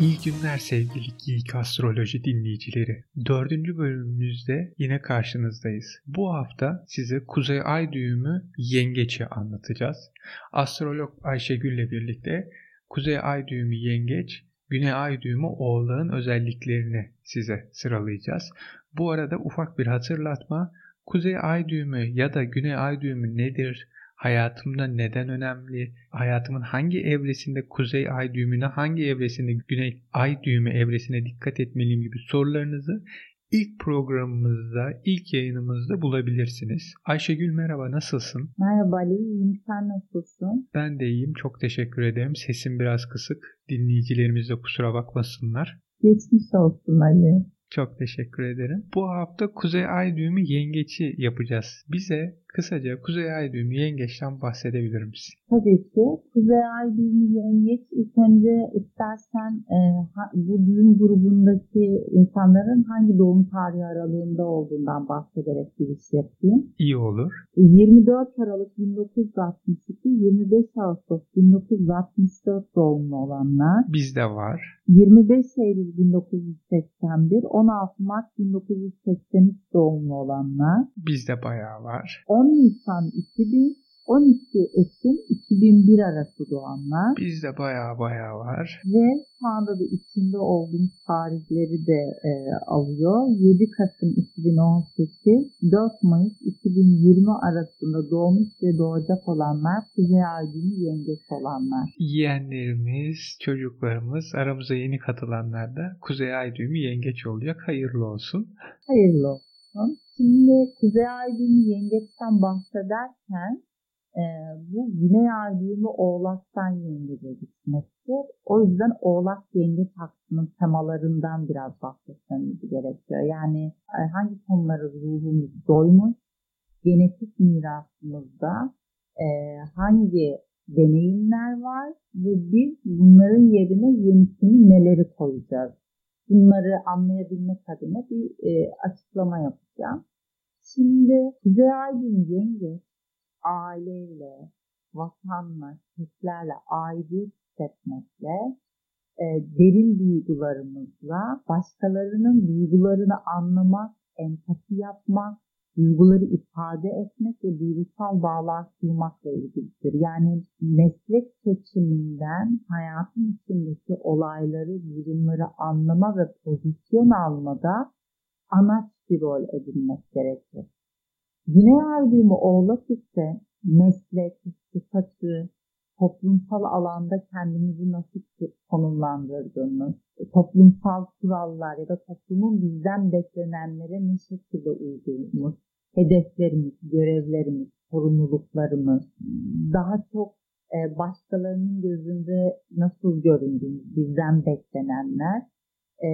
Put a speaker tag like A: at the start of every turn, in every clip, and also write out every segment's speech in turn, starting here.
A: İyi günler sevgili Geek Astroloji dinleyicileri. Dördüncü bölümümüzde yine karşınızdayız. Bu hafta size Kuzey Ay düğümü Yengeç'i anlatacağız. Astrolog Ayşegül ile birlikte Kuzey Ay düğümü Yengeç, Güney Ay düğümü Oğlağın özelliklerini size sıralayacağız. Bu arada ufak bir hatırlatma. Kuzey Ay düğümü ya da Güney Ay düğümü nedir? Hayatımda neden önemli, hayatımın hangi evresinde kuzey ay düğümüne, hangi evresinde güney ay düğümü evresine dikkat etmeliyim gibi sorularınızı ilk programımızda, ilk yayınımızda bulabilirsiniz. Ayşegül merhaba, nasılsın?
B: Merhaba Ali, iyiyim. Sen nasılsın?
A: Ben de iyiyim, çok teşekkür ederim. Sesim biraz kısık. Dinleyicilerimiz de kusura bakmasınlar.
B: Geçmiş olsun Ali.
A: Çok teşekkür ederim. Bu hafta Kuzey Ay düğümü yengeçi yapacağız. Bize kısaca Kuzey Ay düğümü yengeçten bahsedebilir misin?
B: Tabii ki. Kuzey Ay düğümü yengeç ilk önce istersen e, ha, bu düğüm grubundaki insanların hangi doğum tarihi aralığında olduğundan bahsederek giriş yapayım.
A: İyi olur.
B: 24 Aralık 1962, 25 Ağustos 1964 doğumlu olanlar.
A: Bizde var.
B: 25 Eylül 1981, 16 Mart 1983 doğumlu olanlar.
A: Bizde bayağı var.
B: 10 Nisan 2000, 12 Ekim 2001 arası doğanlar.
A: Bizde bayağı bayağı var.
B: Ve şu anda da içinde olduğumuz tarihleri de e, alıyor. 7 Kasım 2018, 4 Mayıs 2020 arasında doğmuş ve doğacak olanlar, Kuzey Ay günü yengeç olanlar.
A: Yeğenlerimiz, çocuklarımız, aramıza yeni katılanlar da Kuzey Ay düğümü yengeç olacak. Hayırlı olsun.
B: Hayırlı olsun. Şimdi Kuzey Ay yengeçten bahsederken e, bu Güney düğümü Oğlak'tan yengece gitmektir. O yüzden Oğlak yengeç hakkının temalarından biraz bahsetmemiz gerekiyor. Yani e, hangi konuları ruhumuz doymuş, genetik mirasımızda e, hangi deneyimler var ve biz bunların yerine yenisini neleri koyacağız? Bunları anlayabilmek adına bir e, açıklama yapacağım. Şimdi Kuzey Aydın Yengeç aileyle, vatanla, Türklerle aidiyet hissetmekle, e, derin duygularımızla başkalarının duygularını anlamak, empati yapmak, duyguları ifade etmek ve duygusal bağlar kurmakla ilgilidir. Yani meslek seçiminden hayatın içindeki olayları, durumları anlama ve pozisyon almada anaç bir rol edinmek gerekir. Güney düğümü oğlak ise meslek, statü, toplumsal alanda kendimizi nasıl konumlandırdığımız, toplumsal kurallar ya da toplumun bizden beklenenlere ne şekilde uyduğumuz, hedeflerimiz, görevlerimiz, sorumluluklarımız, daha çok e, başkalarının gözünde nasıl göründüğümüz, bizden beklenenler e,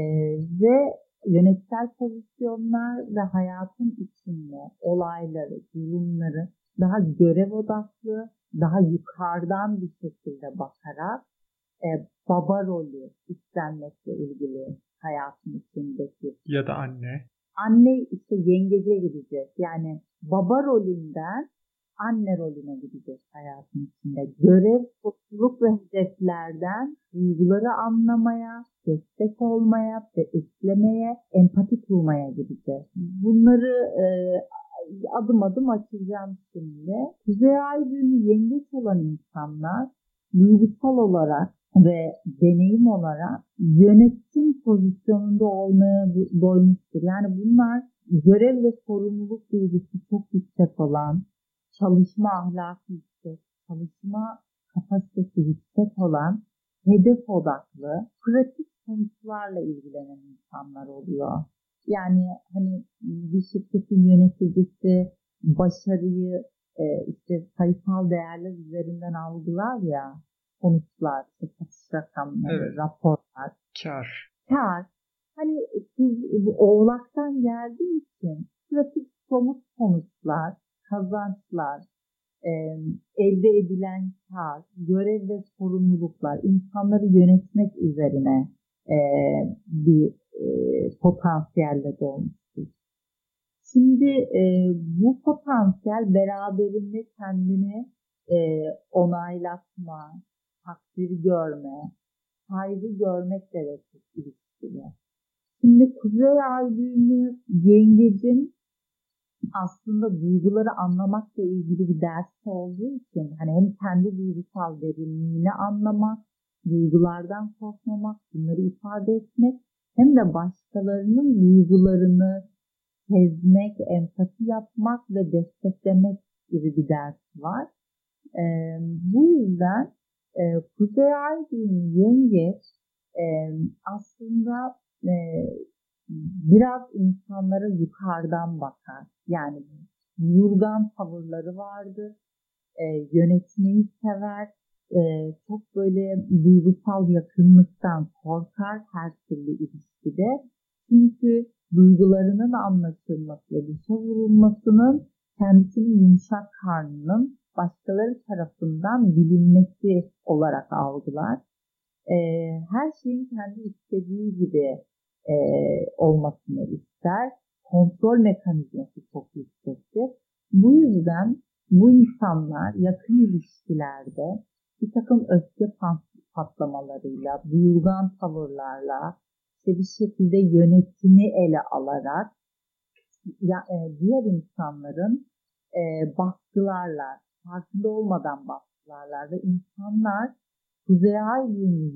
B: ve yönetsel pozisyonlar ve hayatın içinde olayları, durumları daha görev odaklı, daha yukarıdan bir şekilde bakarak e, baba rolü üstlenmekle ilgili hayatın içindeki.
A: Ya da anne.
B: Anne işte yengece gidecek. Yani baba rolünden anne rolüne gidecek hayatın içinde. Görev, sorumluluk ve hedeflerden duyguları anlamaya, destek olmaya ve eklemeye, empati kurmaya gideceğiz. Bunları e, adım adım açacağım şimdi. Kuzey Ay düğümü yengeç olan insanlar duygusal olarak ve deneyim olarak yönetim pozisyonunda olmaya doymuştur. Yani bunlar görev ve sorumluluk duygusu çok yüksek olan, çalışma ahlakı yüksek, çalışma kapasitesi yüksek olan, hedef odaklı, pratik sonuçlarla ilgilenen insanlar oluyor. Yani hani bir şirketin yöneticisi başarıyı e, işte sayısal değerler üzerinden algılar ya sonuçlar, satış rakamları, evet. raporlar.
A: Kar.
B: Kar. Hani siz oğlaktan geldiği için pratik somut sonuçlar, kazançlar, e, elde edilen kar, görev ve sorumluluklar, insanları yönetmek üzerine e, bir e, potansiyelle dolmuştur. Şimdi bu potansiyel beraberinde kendini e, onaylatma, takdir görme, saygı görmekle de çok ilişkili. Şimdi Kuzey Ay düğümü yengecin aslında duyguları anlamakla ilgili bir ders olduğu için hani hem kendi duygusal derinliğini anlamak, duygulardan korkmamak, bunları ifade etmek hem de başkalarının duygularını sezmek, empati yapmak ve desteklemek gibi bir ders var. Ee, bu yüzden e, Kuzey Ay düğümü e, aslında e, biraz insanlara yukarıdan bakar. Yani yurgan tavırları vardır. E, yönetmeyi sever. E, çok böyle duygusal yakınlıktan korkar her türlü ilişkide. Çünkü duygularının anlaşılması dışa vurulmasının kendisinin yumuşak karnının başkaları tarafından bilinmesi olarak algılar. E, her şeyin kendi istediği gibi e, olmasını ister. Kontrol mekanizması çok yüksektir. Bu yüzden bu insanlar yakın ilişkilerde bir takım öfke patlamalarıyla, duyurgan tavırlarla, işte bir şekilde yönetimi ele alarak ya, e, diğer insanların e, baskılarla, farkında olmadan baskılarlar ve insanlar Kuzey Ay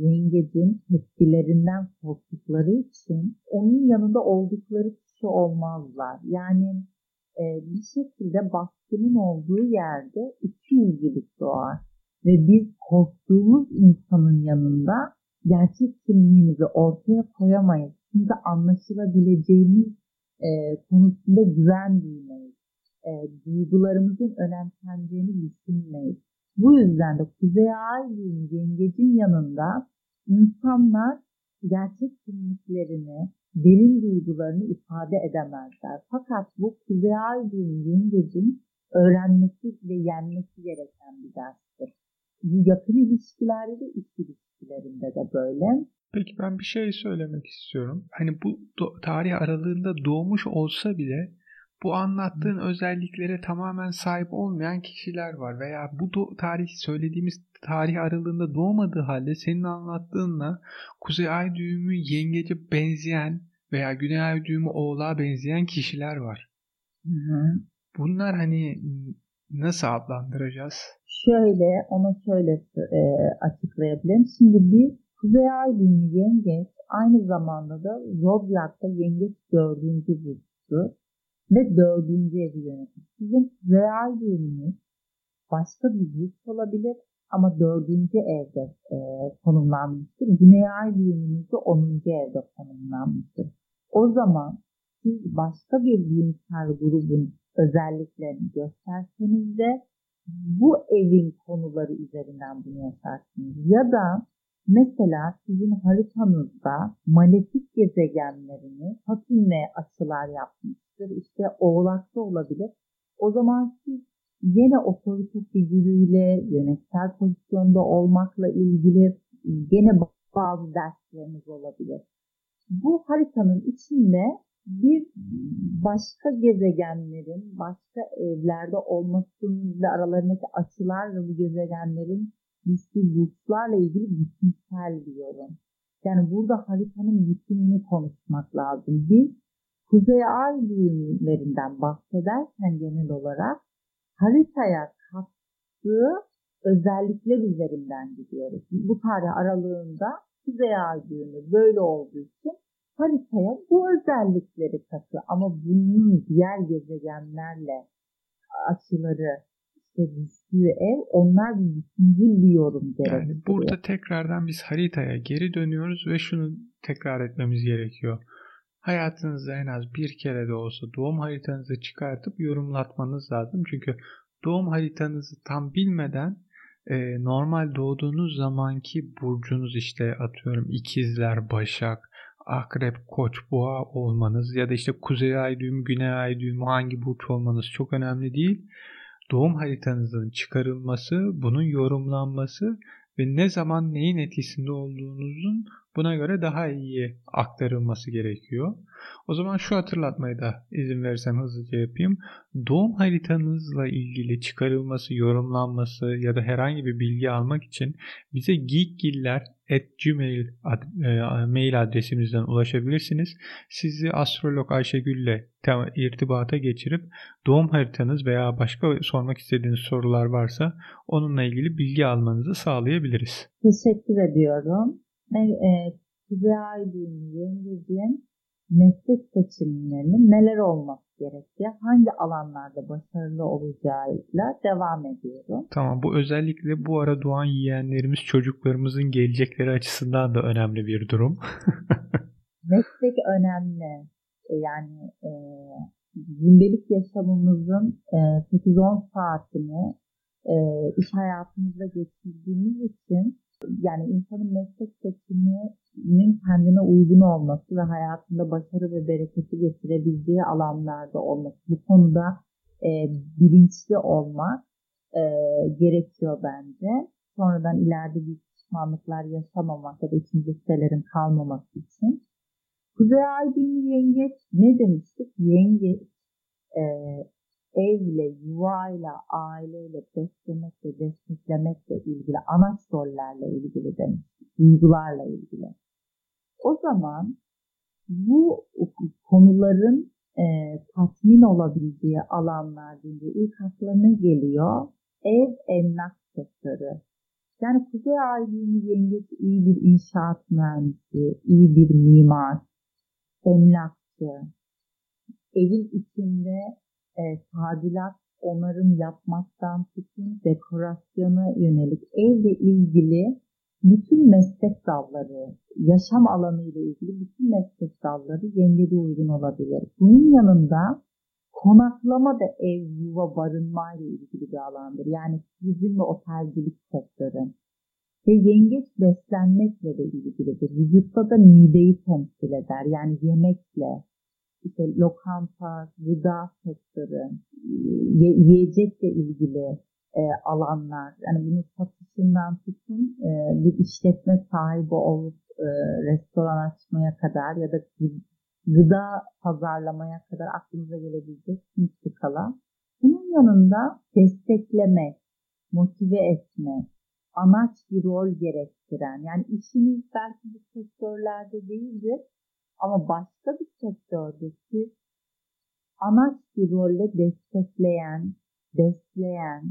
B: yengecin tepkilerinden korktukları için onun yanında oldukları kişi olmazlar. Yani e, bir şekilde baskının olduğu yerde iki yüzlülük doğar. Ve biz korktuğumuz insanın yanında gerçek kimliğimizi ortaya koyamayız. Çünkü anlaşılabileceğimiz e, konusunda güven duymayız. E, duygularımızın önemsendiğini düşünmeyiz. Bu yüzden de Kuzey Ay yengecin yanında insanlar gerçek kimliklerini, derin duygularını ifade edemezler. Fakat bu Kuzey Ay yengecin öğrenmesi ve yenmesi gereken bir derstir. Bu yakın ilişkilerde de iş ilişkilerinde de böyle.
A: Peki ben bir şey söylemek istiyorum. Hani bu tarih aralığında doğmuş olsa bile bu anlattığın özelliklere tamamen sahip olmayan kişiler var veya bu tarih söylediğimiz tarih aralığında doğmadığı halde senin anlattığınla Kuzey Ay düğümü yengece benzeyen veya Güney Ay düğümü oğlağa benzeyen kişiler var. Hı hı. Bunlar hani nasıl adlandıracağız?
B: Şöyle, onu şöyle e, açıklayabilirim. Şimdi biz Kuzey Ay düğümü yengeç aynı zamanda da Zodyak'ta yengeç dördüncü burçtur ve dördüncü evi yönetir. Sizin real yönünüz başka bir güç olabilir ama dördüncü evde e, konumlanmıştır. Güney ay düğümünüz de onuncu evde konumlanmıştır. O zaman siz başka bir düğümsel grubun özelliklerini gösterseniz de bu evin konuları üzerinden bunu yaşarsınız. Ya da mesela sizin haritanızda malefik gezegenlerini Satürn'le açılar yapmış burçları işte oğlakta olabilir. O zaman siz yine otorite figürüyle yönetsel pozisyonda olmakla ilgili gene bazı dersleriniz olabilir. Bu haritanın içinde bir başka gezegenlerin başka evlerde olmasının ve aralarındaki açılar ve bu gezegenlerin güçlü burçlarla ilgili bütünsel bir yorum. Yani burada haritanın bütününü konuşmak lazım. Biz Kuzey Ay düğümlerinden bahsederken genel olarak haritaya kattığı özellikler üzerinden gidiyoruz. Bu tarih aralığında Kuzey Ay düğümü böyle olduğu için haritaya bu özellikleri katı ama bunun diğer gezegenlerle açıları işte düştüğü ev onlar bir bütüncül bir yorum gerektiriyor. Yani
A: burada tekrardan biz haritaya geri dönüyoruz ve şunu tekrar etmemiz gerekiyor. Hayatınızda en az bir kere de olsa doğum haritanızı çıkartıp yorumlatmanız lazım. Çünkü doğum haritanızı tam bilmeden e, normal doğduğunuz zamanki burcunuz işte atıyorum ikizler, başak, akrep, koç, boğa olmanız ya da işte kuzey ay düğümü, güney ay düğümü hangi burç olmanız çok önemli değil. Doğum haritanızın çıkarılması, bunun yorumlanması ve ne zaman neyin etkisinde olduğunuzun buna göre daha iyi aktarılması gerekiyor. O zaman şu hatırlatmayı da izin verirsen hızlıca yapayım. Doğum haritanızla ilgili çıkarılması, yorumlanması ya da herhangi bir bilgi almak için bize geekgiller gmail ad, e, mail adresimizden ulaşabilirsiniz. Sizi astrolog Ayşegül ile irtibata geçirip doğum haritanız veya başka sormak istediğiniz sorular varsa onunla ilgili bilgi almanızı sağlayabiliriz.
B: Teşekkür ediyorum. E, Kuzey Aydın Yengecin meslek seçimlerinin neler olması gerektiği, hangi alanlarda başarılı olacağıyla devam ediyorum.
A: Tamam bu özellikle bu ara doğan yiyenlerimiz çocuklarımızın gelecekleri açısından da önemli bir durum.
B: meslek önemli. E, yani e, gündelik yaşamımızın e, 8-10 saatini e, iş hayatımızda geçirdiğimiz için yani insanın meslek seçiminin kendine uygun olması ve hayatında başarı ve bereketi getirebileceği alanlarda olması. Bu konuda e, bilinçli olmak e, gerekiyor bence. Sonradan ileride bir pişmanlıklar yaşamamak ya da içinde sitelerin kalmaması için. Kuzey Ay yengeç ne demiştik? Yengeç e, evle, yuvayla, aileyle beslemekle, desteklemekle ilgili, anaç rollerle ilgili demiş, duygularla ilgili. O zaman bu konuların e, tatmin olabildiği alanlar deyince ilk akla ne geliyor? Ev emlak sektörü. Yani Kuzey Aydın'ın yengesi iyi bir inşaat mühendisi, iyi bir mimar, emlakçı, evin içinde e, tadilat, onarım yapmaktan tutun dekorasyona yönelik evle ilgili bütün meslek dalları, yaşam alanı ile ilgili bütün meslek dalları yengede uygun olabilir. Bunun yanında konaklama da ev, yuva, barınma ile ilgili bir alandır. Yani turizm ve otelcilik sektörü. Ve yengeç beslenmekle de ilgilidir. Vücutta da mideyi temsil eder. Yani yemekle, işte lokanta, gıda sektörü, yiyecekle ilgili e, alanlar, yani bunun satışından tutun e, bir işletme sahibi olup e, restoran açmaya kadar ya da gıda pazarlamaya kadar aklınıza gelebilecek tüm skala. Bunun yanında destekleme, motive etme, anaç bir rol gerektiren, yani işiniz belki bu sektörlerde değildir ama başka bir sektördeki anaç bir rolle destekleyen, besleyen,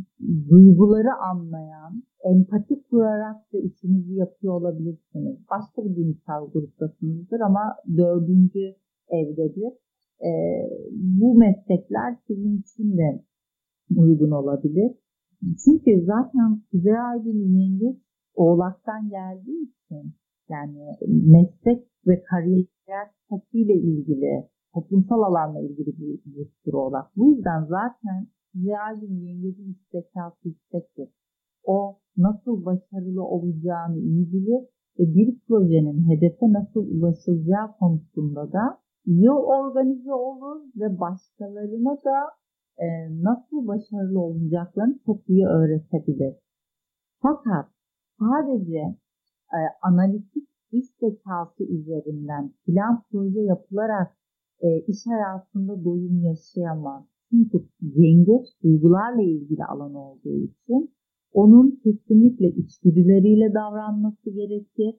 B: duyguları anlayan, empati kurarak da işinizi yapıyor olabilirsiniz. Başka bir duygusal gruptasınızdır ama dördüncü evdedir. Ee, bu meslekler sizin için de uygun olabilir. Çünkü zaten Kuzey Aydın yengeç oğlaktan geldiği için yani meslek ve kariyer statüyle ilgili, toplumsal alanla ilgili bir, bir soru olarak. Bu yüzden zaten Real'in yengecin istekası yüksektir. O nasıl başarılı olacağını iyi bilir ve bir projenin hedefe nasıl ulaşılacağı konusunda da iyi organize olur ve başkalarına da e, nasıl başarılı olacaklarını çok iyi öğretebilir. Fakat sadece e, analitik iş zekası üzerinden plan proje yapılarak e, iş hayatında doyum yaşayamaz. Çünkü yengeç duygularla ilgili alan olduğu için onun kesinlikle içgüdüleriyle davranması gerekir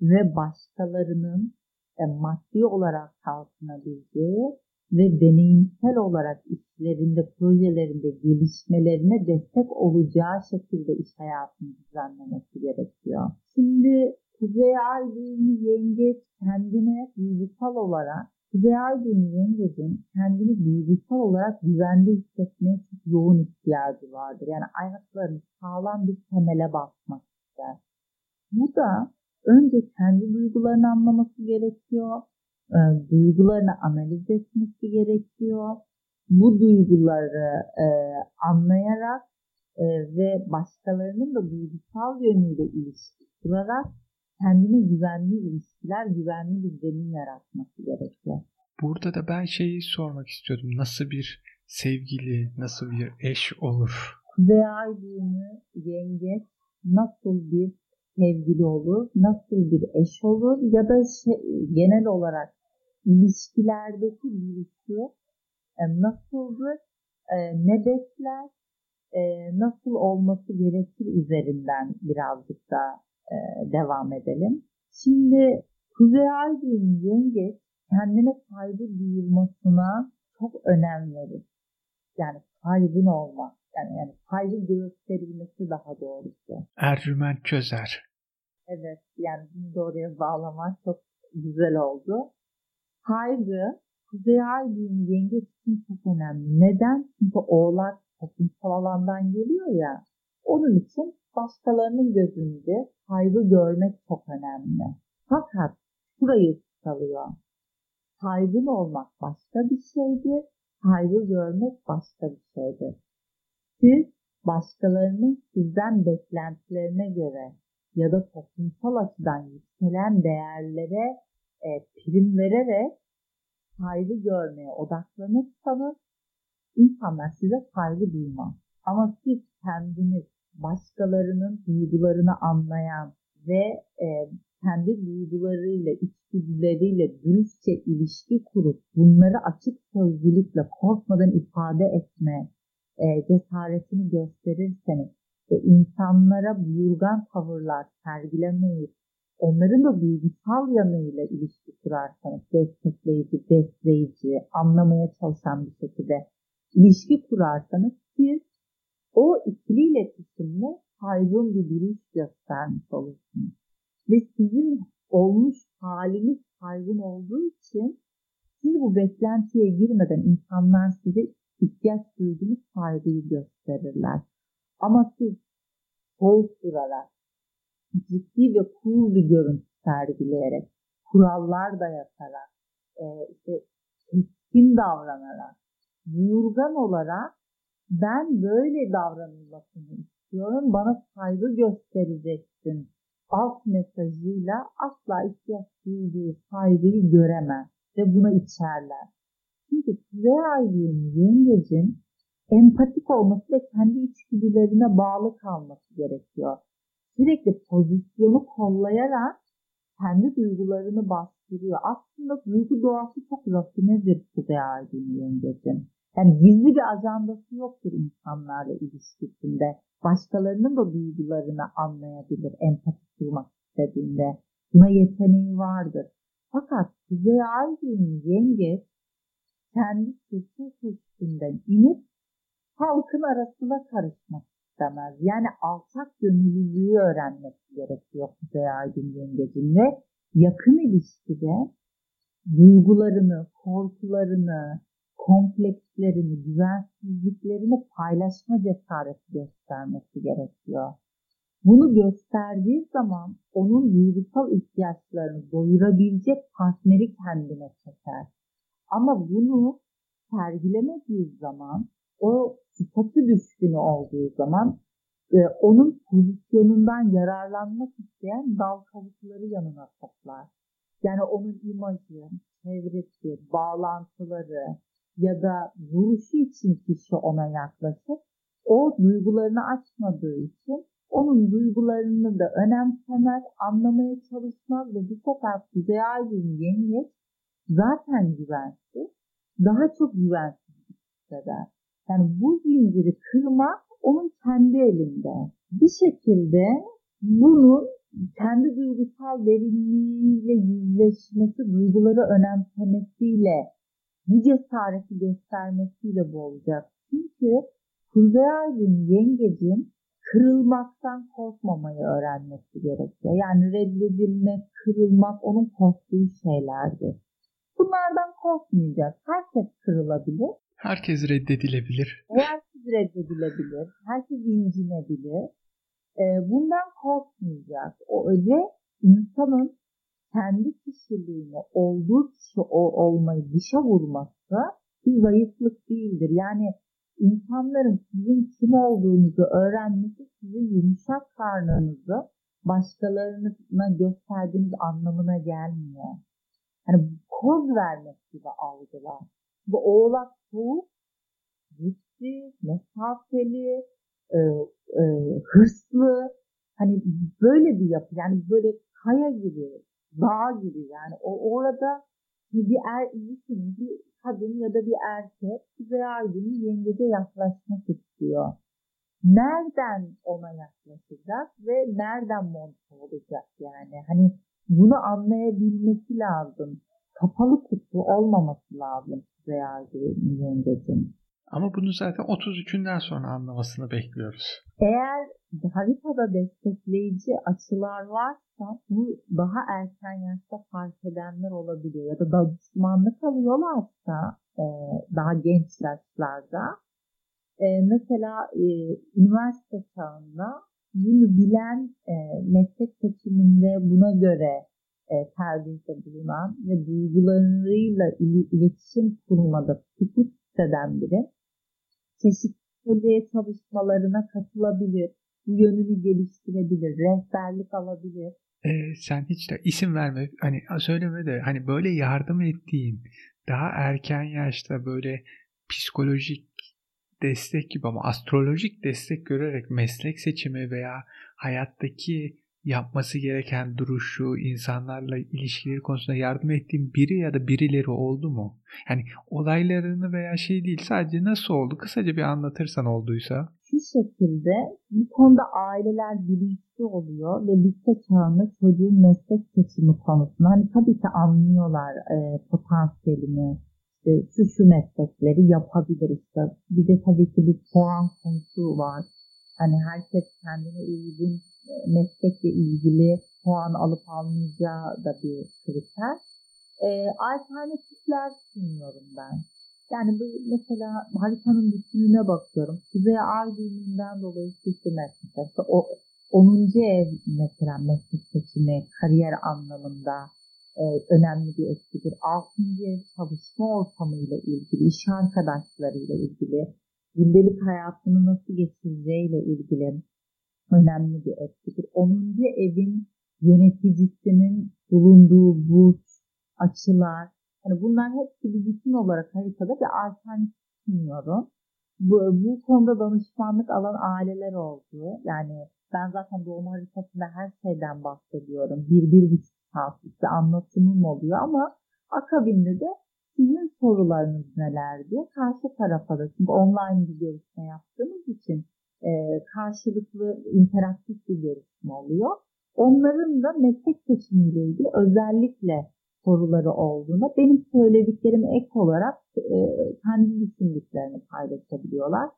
B: ve başkalarının e, maddi olarak kalkınabileceği ve deneyimsel olarak işlerinde, projelerinde gelişmelerine destek olacağı şekilde iş hayatını düzenlemesi gerekiyor. Şimdi Kuzey Aydın yengeç kendine duygusal olarak Kuzey Aydın yengecin kendini duygusal olarak güvende hissetmeye çok yoğun ihtiyacı vardır. Yani ayaklarını sağlam bir temele basmak ister. Bu da önce kendi duygularını anlaması gerekiyor. E, duygularını analiz etmesi gerekiyor. Bu duyguları e, anlayarak e, ve başkalarının da duygusal yönüyle ilişki kurarak kendine güvenli ilişkiler, güvenli bir zemin yaratması gerekiyor.
A: Burada da ben şeyi sormak istiyordum. Nasıl bir sevgili, nasıl bir eş olur?
B: Kuzey Ay düğümü, yengeç nasıl bir sevgili olur, nasıl bir eş olur ya da şey, genel olarak ilişkilerdeki birisi e, nasıldır, e, ne bekler, e, nasıl olması gerekir üzerinden birazcık da e, devam edelim. Şimdi Kuzey Aydın yengeç kendine saygı duyulmasına çok önem verir. Yani saygın olmak. Yani, yani saygı gösterilmesi daha doğrusu.
A: Ercüment çözer.
B: Evet yani bunu da oraya bağlamak çok güzel oldu. Saygı Kuzey Ay düğümü yengeç için çok önemli. Neden? Çünkü oğlak toplumsal alandan geliyor ya. Onun için başkalarının gözünde saygı görmek çok önemli. Fakat şurayı tutalıyor. Saygın olmak başka bir şeydir. Saygı görmek başka bir şeydir. Siz başkalarının sizden beklentilerine göre ya da toplumsal açıdan yükselen değerlere e, prim vererek saygı görmeye odaklanırsanız insanlar size saygı duymaz. Ama siz kendiniz başkalarının duygularını anlayan ve e, kendi duygularıyla, içgüdüleriyle dürüstçe ilişki kurup bunları açık sözlülükle korkmadan ifade etme e, cesaretini gösterirseniz ve insanlara buyurgan tavırlar sergilemeyip onların da duygusal yanıyla ilişki kurarsanız destekleyici, besleyici, anlamaya çalışan bir şekilde ilişki kurarsanız siz o ikili iletişimle saygın bir duruş göstermiş olursunuz. Ve sizin olmuş haliniz saygın olduğu için siz bu beklentiye girmeden insanlar size ihtiyaç duyduğunuz saygıyı gösterirler. Ama siz soğuk durarak, ciddi ve cool bir görüntü sergileyerek, kurallar dayatarak, e, işte keskin davranarak, yurgan olarak ben böyle davranılmasını istiyorum, bana saygı göstereceksin alt mesajıyla asla ihtiyaç duyduğu saygıyı göremez ve buna içerler. Çünkü Aylığı'nın yengecin empatik olması ve kendi içgüdülerine bağlı kalması gerekiyor. Sürekli pozisyonu kollayarak kendi duygularını bastırıyor. Aslında duygu doğası çok rafinedir Kuzey Aydın yengecin. Yani gizli bir ajandası yoktur insanlarla ilişkisinde. Başkalarının da duygularını anlayabilir, empati kurmak istediğinde. Buna yeteneği vardır. Fakat Kuzey Aydın yengeç kendi sesi üstünden inip halkın arasına karışmak istemez. Yani alçak gönüllülüğü öğrenmesi gerekiyor Kuzey Aydın Yengecin ve yakın ilişkide duygularını, korkularını, komplekslerini, güvensizliklerini paylaşma cesareti göstermesi gerekiyor. Bunu gösterdiği zaman onun duygusal ihtiyaçlarını doyurabilecek partneri kendine çeker. Ama bunu sergilemediği zaman o statü düşkünü olduğu zaman e, onun pozisyonundan yararlanmak isteyen dal kavukları yanına toplar. Yani onun imajı, çevresi, bağlantıları ya da vuruşu için kişi ona yaklaşır. O duygularını açmadığı için onun duygularını da önemsemez, anlamaya çalışmaz ve bu sefer Kuzey Aydın yengeç zaten güvensiz, daha çok güvensiz hisseder. Yani bu zinciri kırmak onun kendi elinde. Bir şekilde bunu kendi duygusal derinliğiyle yüzleşmesi, duyguları önemsemesiyle, bu cesareti göstermesiyle bu olacak. Çünkü Kuzey Aydın yengecin kırılmaktan korkmamayı öğrenmesi gerekiyor. Yani reddedilmek, kırılmak onun korktuğu şeylerdir. Bunlardan korkmayacak. Herkes kırılabilir.
A: Herkes reddedilebilir.
B: Herkes reddedilebilir. Herkes incinebilir. Ee, bundan korkmayacak. O öyle insanın kendi kişiliğini olduğu kişi olmayı dışa vurması bir zayıflık değildir. Yani insanların sizin kim olduğunuzu öğrenmesi sizin yumuşak karnınızı başkalarına gösterdiğiniz anlamına gelmiyor. Hani koz vermek gibi algılar. Bu oğlak soğuk, ciddi, mesafeli, e, e, hırslı, hani böyle bir yapı. Yani böyle kaya gibi, dağ gibi yani. O orada bir er, bir kadın ya da bir erkek Kuzey Aydın'ın yengece yaklaşmak istiyor. nereden ona yaklaşacak ve nereden monte olacak yani. Hani bunu anlayabilmesi lazım. Kapalı kutu olmaması lazım Kuzey Ay yengecin.
A: Ama bunu zaten 33'ünden sonra anlamasını bekliyoruz.
B: Eğer haritada destekleyici açılar varsa bu daha erken yaşta fark edenler olabiliyor ya da danışmanlık alıyorlarsa e, daha genç yaşlarda e, mesela e, üniversite çağında bunu bilen e, meslek seçiminde buna göre e, tercihte bulunan ve duygularıyla il, iletişim kurmada tutup hisseden biri çeşitli çalışmalarına katılabilir, bu yönünü geliştirebilir, rehberlik alabilir.
A: Ee, sen hiç de isim verme, hani söyleme de hani böyle yardım ettiğin daha erken yaşta böyle psikolojik destek gibi ama astrolojik destek görerek meslek seçimi veya hayattaki yapması gereken duruşu, insanlarla ilişkileri konusunda yardım ettiğin biri ya da birileri oldu mu? Yani olaylarını veya şey değil sadece nasıl oldu kısaca bir anlatırsan olduysa.
B: Şu şekilde bu konuda aileler bilinçli oluyor ve lise çağında çocuğun meslek seçimi konusunda hani tabii ki anlıyorlar e, potansiyelini, işte şu şu meslekleri yapabilir işte. Bir de tabii ki bir puan konusu var. Hani herkes kendine uygun meslekle ilgili puan alıp almayacağı da bir kriter. E, alternatifler sunuyorum ben. Yani bu mesela haritanın bütününe bakıyorum. Kuzey Ay düğümünden dolayı işte mesela işte o 10. ev mesela meslek seçimi, kariyer anlamında e, önemli bir etkidir. 6. ev çalışma ortamıyla ilgili, iş arkadaşlarıyla ilgili, gündelik hayatını nasıl geçireceğiyle ilgili önemli bir etkidir. 10. evin yöneticisinin bulunduğu burç, açılar, yani bunlar hepsi bir bütün olarak haritada bir alternatif sunuyorum. Bu, bu konuda danışmanlık alan aileler oldu. Yani ben zaten doğum haritasında her şeyden bahsediyorum. Bir, bir buçuk işte anlatımım oluyor ama akabinde de sizin sorularınız nelerdi? Karşı tarafa da çünkü online bir görüşme yaptığımız için e, karşılıklı interaktif bir görüşme oluyor. Onların da meslek seçimiyle ilgili özellikle soruları olduğunda benim söylediklerime ek olarak e, kendi düşündüklerini paylaşabiliyorlar.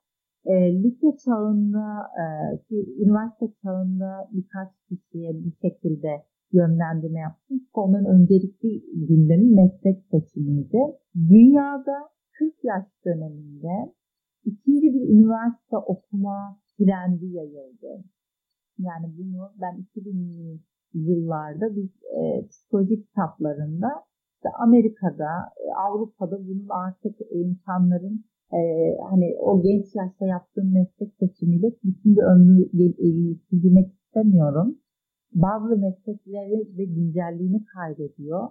B: E, lise çağında, e, üniversite çağında birkaç kişiye bir şekilde yönlendirme yaptım. Onların öncelikli gündemi meslek seçimiydi. Dünyada 40 yaş döneminde ikinci bir üniversite okuma trendi yayıldı. Yani bunu ben 2000'li yıllarda biz e, psikoloji kitaplarında işte Amerika'da, e, Avrupa'da bunun artık insanların e, hani o genç yaşta yaptığım meslek seçimiyle bütün bir ömrü sürdürmek istemiyorum. Bazı meslekleri ve güncelliğini kaybediyor.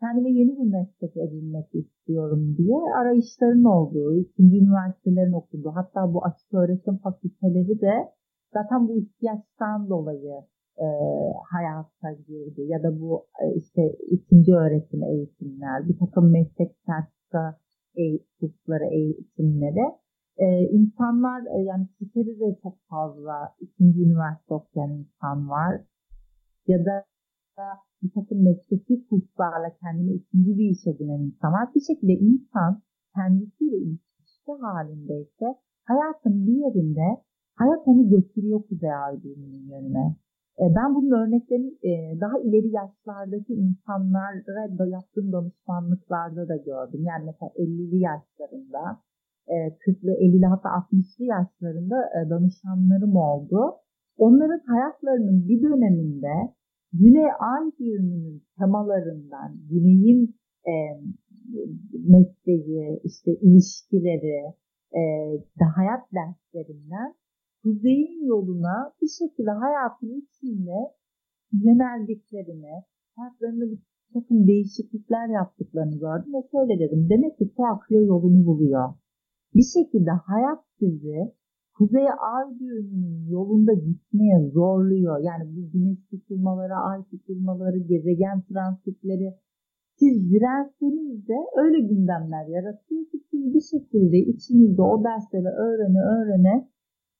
B: Kendime yeni bir meslek edinmek istiyorum diye arayışların olduğu, ikinci üniversitelerin okuduğu, hatta bu açık öğretim fakülteleri de zaten bu ihtiyaçtan dolayı e, hayata girdi. Ya da bu e, işte ikinci öğretim eğitimler, bir takım meslek sertifika kursları, eğitimleri. E, insanlar e, yani Türkiye'de de çok fazla ikinci üniversite okuyan insan var ya da bir takım mesleki kurslarla kendini ikinci bir iş edinen insanlar bir şekilde insan kendisiyle ilişki halindeyse hayatın bir yerinde hayat onu götürüyor kuzey ay yönüne. E, ben bunun örneklerini e, daha ileri yaşlardaki insanlara da yaptığım danışmanlıklarda da gördüm. Yani mesela 50'li yaşlarında, 40'lı, e, 50'li hatta 60'lı yaşlarında danışanlarım oldu. Onların hayatlarının bir döneminde Güney düğümünün temalarından, Güney'in e, mesleği, işte ilişkileri, e, hayat derslerinden Kuzey'in yoluna bir şekilde hayatın içinde yöneldiklerini, hayatlarında bir takım değişiklikler yaptıklarını gördüm ve şöyle dedim. Demek ki su akıyor yolunu buluyor. Bir şekilde hayat sizi Kuzey Ay düğümünün yolunda gitmeye zorluyor. Yani bu güneş tutulmaları, ay tutulmaları, gezegen transitleri siz direnseniz de öyle gündemler yaratıyor ki siz bir şekilde içinizde o dersleri öğrene öğrene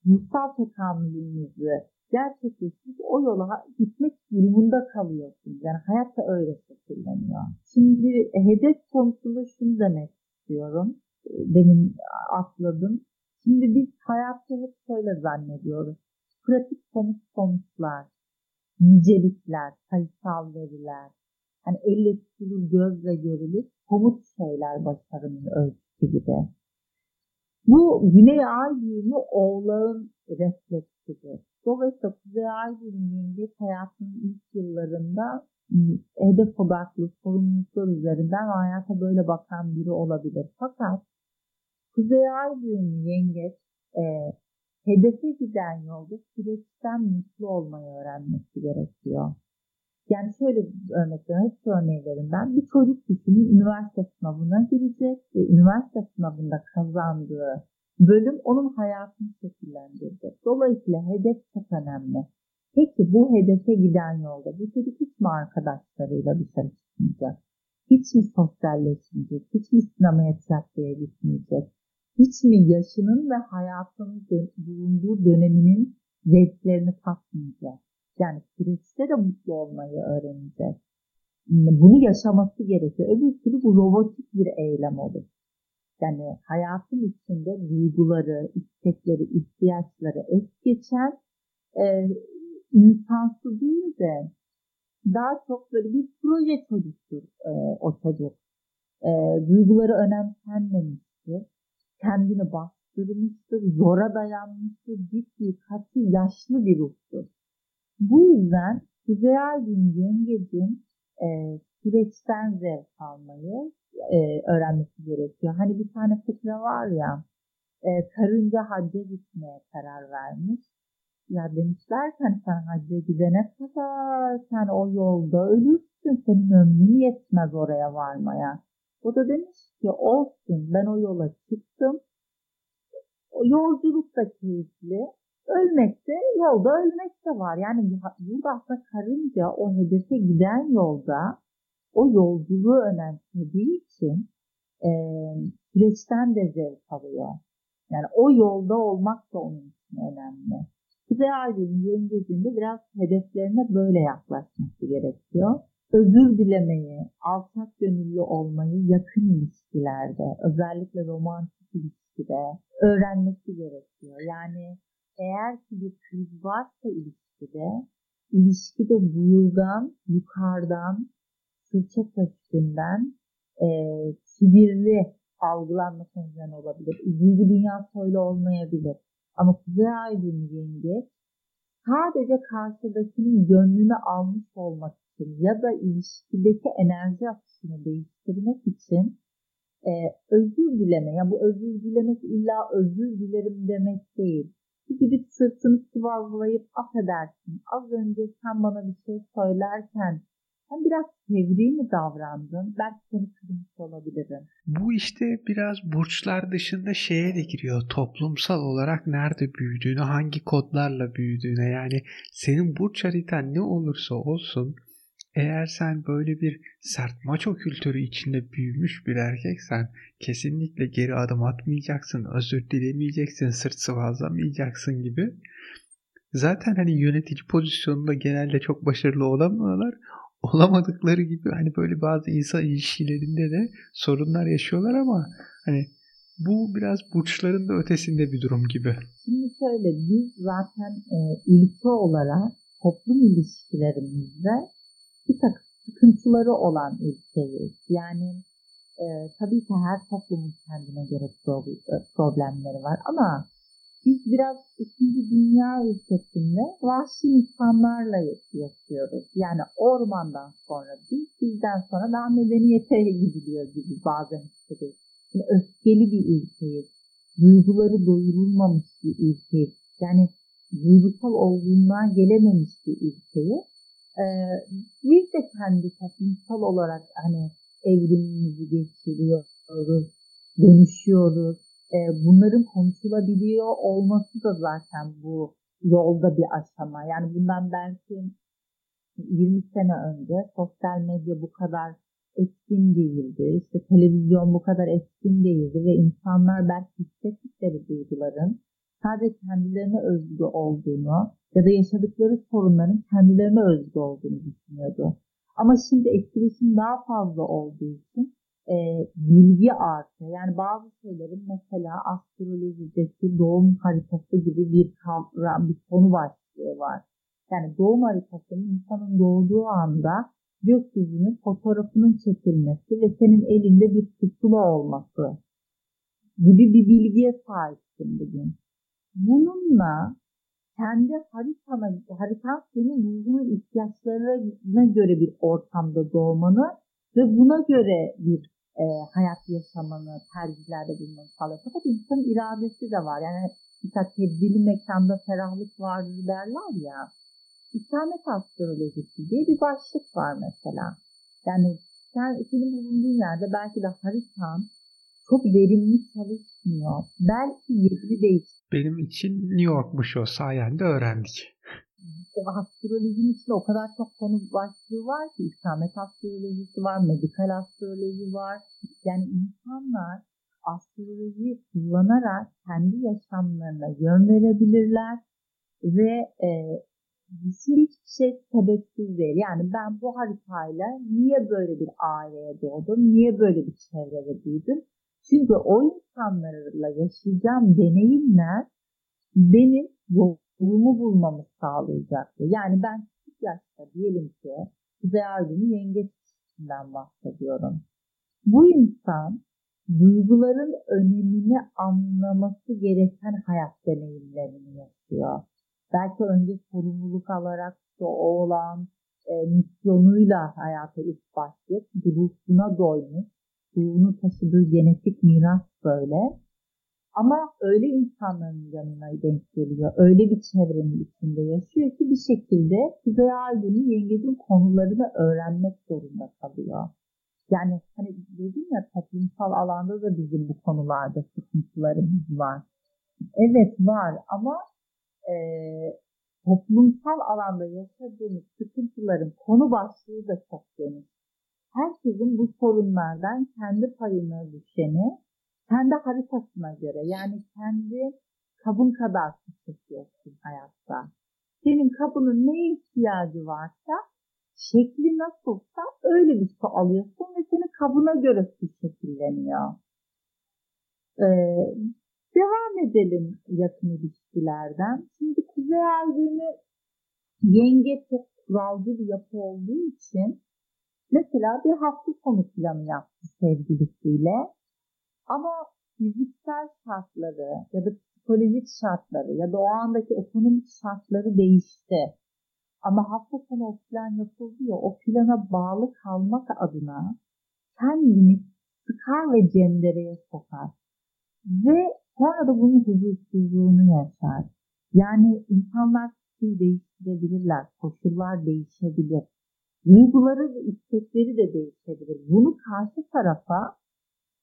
B: ruhsal tekamülünüzü gerçekleştirip o yola gitmek durumunda kalıyorsunuz. Yani hayat da öyle şekilleniyor. Şimdi hedef konusunda şunu demek istiyorum. Demin atladım. Şimdi biz hayatta hep şöyle zannediyoruz. Pratik somut sonuçlar, nicelikler, sayısal veriler, hani elle tutulur, gözle görülür, somut şeyler başarının ölçüsü gibi. Bu Güney Ay düğümü oğlağın refleksidir. Dolayısıyla Kuzey Ay düğümü yengeç hayatının ilk yıllarında ıı, hedef odaklı sorumluluklar üzerinden hayata böyle bakan biri olabilir. Fakat Kuzey Ay düğümü yengeç e, hedefe giden yolda süreçten mutlu olmayı öğrenmesi gerekiyor. Yani şöyle bir örnek veriyorum, hep örneği verin ben. Bir çocuk düşünün üniversite sınavına girecek ve üniversite sınavında kazandığı bölüm onun hayatını şekillendirecek. Dolayısıyla hedef çok önemli. Peki bu hedefe giden yolda bu çocuk hiç mi arkadaşlarıyla dışarı çıkmayacak? Hiç mi sosyalleşmeyecek? Hiç mi sinemaya tiyatroya gitmeyecek? Hiç mi yaşının ve hayatının bulunduğu döneminin zevklerini tatmayacak? Yani süreçte de mutlu olmayı öğrenecek. Bunu yaşaması gerekiyor. Öbür türlü bu robotik bir eylem olur. Yani hayatın içinde duyguları, istekleri, ihtiyaçları es geçen e, insansı değil de daha çok böyle bir proje çocuktur e, o çocuk. E, duyguları önemsenmemiştir. Kendini bastırmıştır, zora dayanmıştır, ciddi, katı, yaşlı bir ruhtur. Bu yüzden Kuzey Aydın Yengecin e, süreçten zevk almayı e, öğrenmesi gerekiyor. Hani bir tane fıkra var ya, e, karınca hacca gitmeye karar vermiş. Ya demişler ki hani sen hacca gidene kadar sen o yolda ölürsün, senin ömrün yetmez oraya varmaya. O da demiş ki olsun ben o yola çıktım. O yolculuk da keyifli Ölmekte, yolda ölmek de var. Yani burada aslında karınca o hedefe giden yolda o yolculuğu önemsediği için e, süreçten de zevk alıyor. Yani o yolda olmak da onun için önemli. Kuzey Aydın yengecinde biraz hedeflerine böyle yaklaşması gerekiyor. Özür dilemeyi, alçak gönüllü olmayı yakın ilişkilerde, özellikle romantik ilişkide öğrenmesi gerekiyor. Yani eğer ki bir kriz varsa ilişkide, ilişkide buyurgan, yukarıdan, sırça köşkünden e, kibirli algılanmasına neden olabilir. Duygu dünyası öyle olmayabilir. Ama Kuzey Aydın yenge sadece karşıdakinin gönlünü almış olmak için ya da ilişkideki enerji akışını değiştirmek için e, özür dileme. Yani bu özür dilemek illa özür dilerim demek değil gidip sırtını sıvazlayıp affedersin az önce sen bana bir şey söylerken sen biraz fevri mi davrandın? Belki seni kırmış olabilirim.
A: Bu işte biraz burçlar dışında şeye de giriyor. Toplumsal olarak nerede büyüdüğünü, hangi kodlarla büyüdüğüne. Yani senin burç haritan ne olursa olsun eğer sen böyle bir sert maço kültürü içinde büyümüş bir erkeksen kesinlikle geri adım atmayacaksın, özür dilemeyeceksin, sırt sıvazlamayacaksın gibi. Zaten hani yönetici pozisyonunda genelde çok başarılı olamıyorlar. Olamadıkları gibi hani böyle bazı insan ilişkilerinde de sorunlar yaşıyorlar ama hani bu biraz burçların da ötesinde bir durum gibi.
B: Şimdi şöyle biz zaten e, ülke olarak toplum ilişkilerimizde bir takım sıkıntıları olan ülkeyiz. Yani e, tabii ki her toplumun kendine göre e, problemleri var ama biz biraz ikinci dünya ülkesinde vahşi insanlarla yaşıyoruz. Yani ormandan sonra biz bizden sonra daha medeniyete gidiliyor gibi bazen hissediyoruz. Yani öfkeli bir ülkeyiz. Duyguları doyurulmamış bir ülkeyiz. Yani duygusal olgunluğa gelememiş bir ülkeyi biz de kendi toplumsal olarak hani evrimimizi geçiriyoruz, dönüşüyoruz. E, bunların konuşulabiliyor olması da zaten bu yolda bir aşama. Yani bundan belki 20 sene önce sosyal medya bu kadar etkin değildi. İşte televizyon bu kadar etkin değildi ve insanlar belki hissettikleri duyguların sadece kendilerine özgü olduğunu ya da yaşadıkları sorunların kendilerine özgü olduğunu düşünüyordu. Ama şimdi etkileşim daha fazla olduğu için e, bilgi artıyor. Yani bazı şeylerin mesela astrolojideki doğum haritası gibi bir kavram, bir konu başlığı var. Yani doğum haritasının insanın doğduğu anda gökyüzünün fotoğrafının çekilmesi ve senin elinde bir pusula olması gibi bir bilgiye sahipsin bugün. Bununla kendi haritana, haritan senin ruhunun ihtiyaçlarına göre bir ortamda doğmanı ve buna göre bir e, hayat yaşamanı, tercihlerde bulunmanı sağlıyor. Fakat insanın iradesi de var. Yani mesela tebdili mekanda ferahlık vardır derler ya. İkamet astrolojisi diye bir başlık var mesela. Yani sen senin bulunduğun yerde belki de haritan çok verimli çalışmıyor. Belki yeri değil.
A: Benim için New York'muş o sayende öğrendik.
B: Astrolojinin içinde o kadar çok konu başlığı var ki İslamiyet astrolojisi var, medikal astroloji var. Yani insanlar astrolojiyi kullanarak kendi yaşamlarına yön verebilirler ve e, hiçbir şey sebepsiz değil. Yani ben bu haritayla niye böyle bir aileye doğdum, niye böyle bir çevrede büyüdüm? Çünkü o insanlarla yaşayacağım deneyimler benim yolumu bulmamı sağlayacaktı. Yani ben küçük yaşta diyelim ki Kuzey Aydın'ın yengeç kişisinden bahsediyorum. Bu insan duyguların önemini anlaması gereken hayat deneyimlerini yaşıyor. Belki önce sorumluluk alarak işte o olan e, misyonuyla hayata ilk başlayıp ruhuna doymuş ruhunu taşıdığı genetik miras böyle. Ama öyle insanların yanına denk geliyor. Öyle bir çevrenin içinde yaşıyor ki bir şekilde Kuzey Aydın'ın yengecin konularını öğrenmek zorunda kalıyor. Yani hani dedim ya toplumsal alanda da bizim bu konularda sıkıntılarımız var. Evet var ama e, toplumsal alanda yaşadığımız sıkıntıların konu başlığı da çok geniş herkesin bu sorunlardan kendi payına düşeni kendi haritasına göre yani kendi kabın kadar seçiyorsun hayatta. Senin kabının neye ihtiyacı varsa şekli nasılsa öyle bir su alıyorsun ve senin kabına göre su şekilleniyor. Ee, devam edelim yakın ilişkilerden. Şimdi Kuzey Ay yenge çok kuralcı bir yapı olduğu için Mesela bir hafta sonu planı yaptı sevgilisiyle ama fiziksel şartları ya da psikolojik şartları ya da o andaki ekonomik şartları değişti. Ama hafta sonu o plan yapıldı ya o plana bağlı kalmak adına kendini sıkar ve cendereye sokar. Ve sonra da bunun huzursuzluğunu yaşar. Yani insanlar fikir değiştirebilirler, koşullar değişebilir duyguları ve istekleri de değişebilir. Bunu karşı tarafa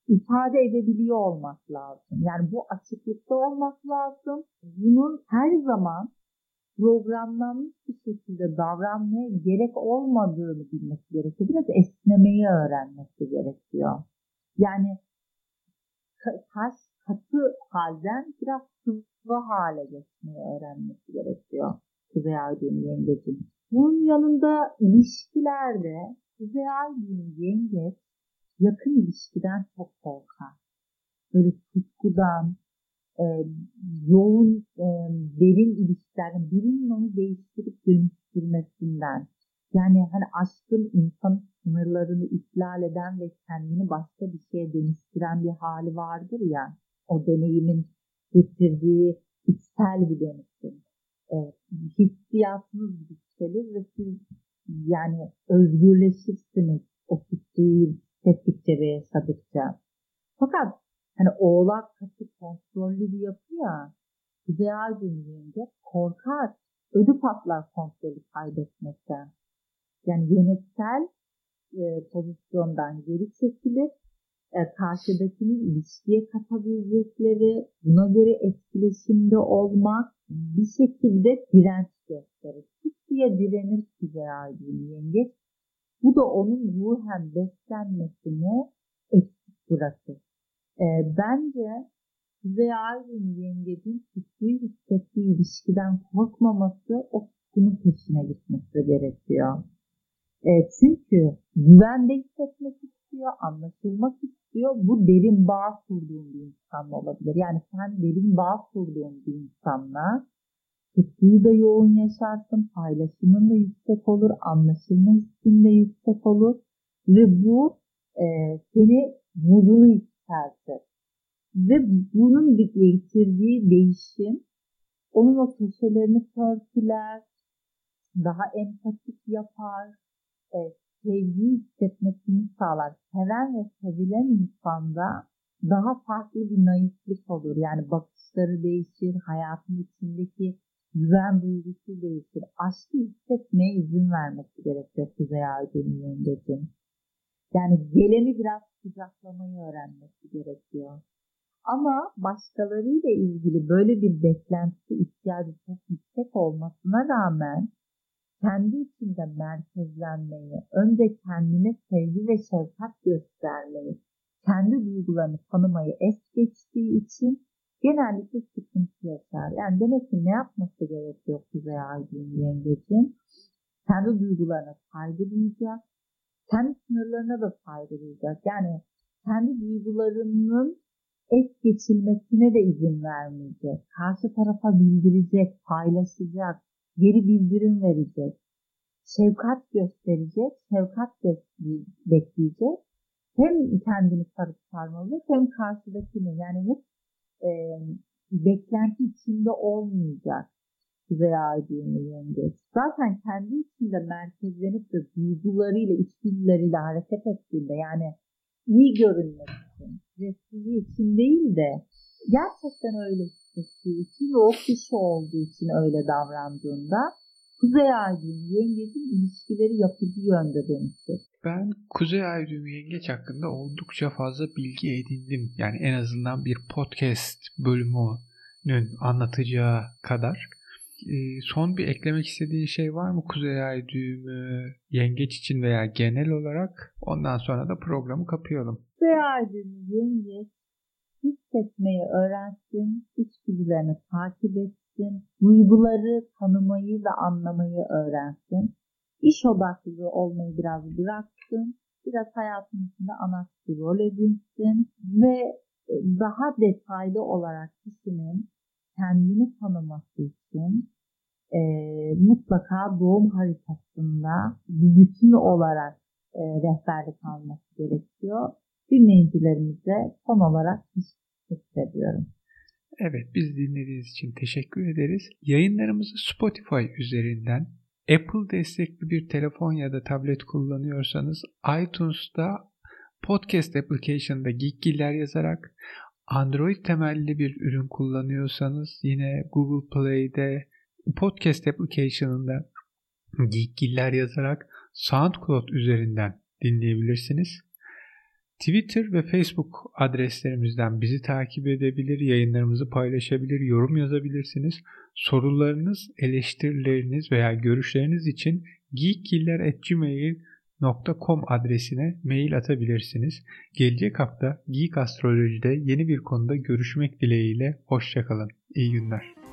B: ifade edebiliyor olmak lazım. Yani bu açıklıkta olmak lazım. Bunun her zaman programlanmış bir şekilde davranmaya gerek olmadığını bilmesi gerekiyor. Biraz esnemeyi öğrenmesi gerekiyor. Yani taş katı halden biraz sıvı hale geçmeyi öğrenmesi gerekiyor. Kuzey Aydın yengecim. Bunun yanında ilişkilerde Kuzey Aydın yengeç yakın ilişkiden çok korkar. Böyle tutkudan, e, yoğun, e, derin ilişkilerden birinin onu değiştirip dönüştürmesinden. Yani hani aşkın insan sınırlarını ihlal eden ve kendini başka bir şeye dönüştüren bir hali vardır ya. O deneyimin getirdiği içsel bir dönüşüm. E, hissiyatınız yükselir ve siz yani özgürleşirsiniz o fikri hissettikçe ve yaşadıkça. Fakat hani oğlak katı kontrollü bir yapı ya Kuzey Ay korkar. Ödü patlar kontrolü kaybetmekten. Yani yönetsel e, pozisyondan geri çekilir. E, karşıdakinin ilişkiye katabilecekleri, buna göre etkileşimde olmak, bir şekilde direnç gösterir. Tutkuya direnir Kuzey Aydın yengeç. Bu da onun ruhen beslenmesini eksik bırakır. E, bence Kuzey Aydın yengecin tutkuyu hissettiği ilişkiden korkmaması o tutkunun peşine gitmesi gerekiyor. E, çünkü güvende hissetmek istiyor, anlaşılmak istiyor. Bu derin bağ kurduğun bir insanla olabilir. Yani sen derin bağ kurduğun bir insanla tutkuyu da yoğun yaşarsın, paylaşımın da yüksek olur, anlaşılma hissin de yüksek olur ve bu e, seni mutlu yükseltir. Ve bunun getirdiği değişim onun o köşelerini törpüler, daha empatik yapar, e, sevgi hissetmesini sağlar. Seven ve sevilen insanda daha farklı bir naiflik olur. Yani bakışları değişir, hayatın içindeki güven duygusu değişir. Aşkı hissetmeye izin vermesi gerekiyor Kuzey Aydın yengecim. Yani geleni biraz sıcaklamayı öğrenmesi gerekiyor. Ama başkalarıyla ilgili böyle bir beklentisi ihtiyacı çok yüksek olmasına rağmen kendi içinde merkezlenmeyi, önce kendine sevgi ve şefkat göstermeyi, kendi duygularını tanımayı es geçtiği için genellikle sıkıntı yaşar. Yani demek ki ne yapması gerekiyor Kuzey Aydın yengecin? Kendi duygularına saygı duyacak, kendi sınırlarına da saygı duyacak. Yani kendi duygularının es geçilmesine de izin vermeyecek. Karşı tarafa bildirecek, paylaşacak, geri bildirim verecek. Şefkat gösterecek, şefkat bekleyecek. Hem kendini sarıp sarmalı hem karşıdakini yani hep e, beklenti içinde olmayacak size aidiyeni yengeç. Zaten kendi içinde merkezlenip de duygularıyla, içgüdüleriyle hareket ettiğinde yani iyi görünmek için, prestiji için değil de gerçekten öyle hissettiği için ve o kişi olduğu için öyle davrandığında Kuzey Ay düğümü yengecin ilişkileri yapıcı yönde dönüşür.
A: Ben Kuzey Ay düğümü yengeç hakkında oldukça fazla bilgi edindim. Yani en azından bir podcast bölümünün anlatacağı kadar. Ee, son bir eklemek istediğin şey var mı Kuzey Ay düğümü yengeç için veya genel olarak? Ondan sonra da programı kapayalım.
B: Kuzey Ay düğümü yengeç hissetmeyi öğrensin, içgüdülerini takip etsin, duyguları tanımayı ve anlamayı öğrensin. İş odaklı olmayı biraz bıraksın, biraz hayatın içinde anahtar rol edinsin ve e, daha detaylı olarak kişinin kendini tanıması için e, mutlaka doğum haritasında bütün olarak e, rehberlik alması gerekiyor. Dinleyicilerimize son olarak teşekkür ediyorum.
A: Evet biz dinlediğiniz için teşekkür ederiz. Yayınlarımızı Spotify üzerinden Apple destekli bir telefon ya da tablet kullanıyorsanız iTunes'ta Podcast Application'da Geekgiller yazarak Android temelli bir ürün kullanıyorsanız yine Google Play'de Podcast Application'ında Geekgiller yazarak SoundCloud üzerinden dinleyebilirsiniz. Twitter ve Facebook adreslerimizden bizi takip edebilir, yayınlarımızı paylaşabilir, yorum yazabilirsiniz. Sorularınız, eleştirileriniz veya görüşleriniz için geekkiller.gmail.com adresine mail atabilirsiniz. Gelecek hafta Geek Astroloji'de yeni bir konuda görüşmek dileğiyle. Hoşçakalın. İyi günler.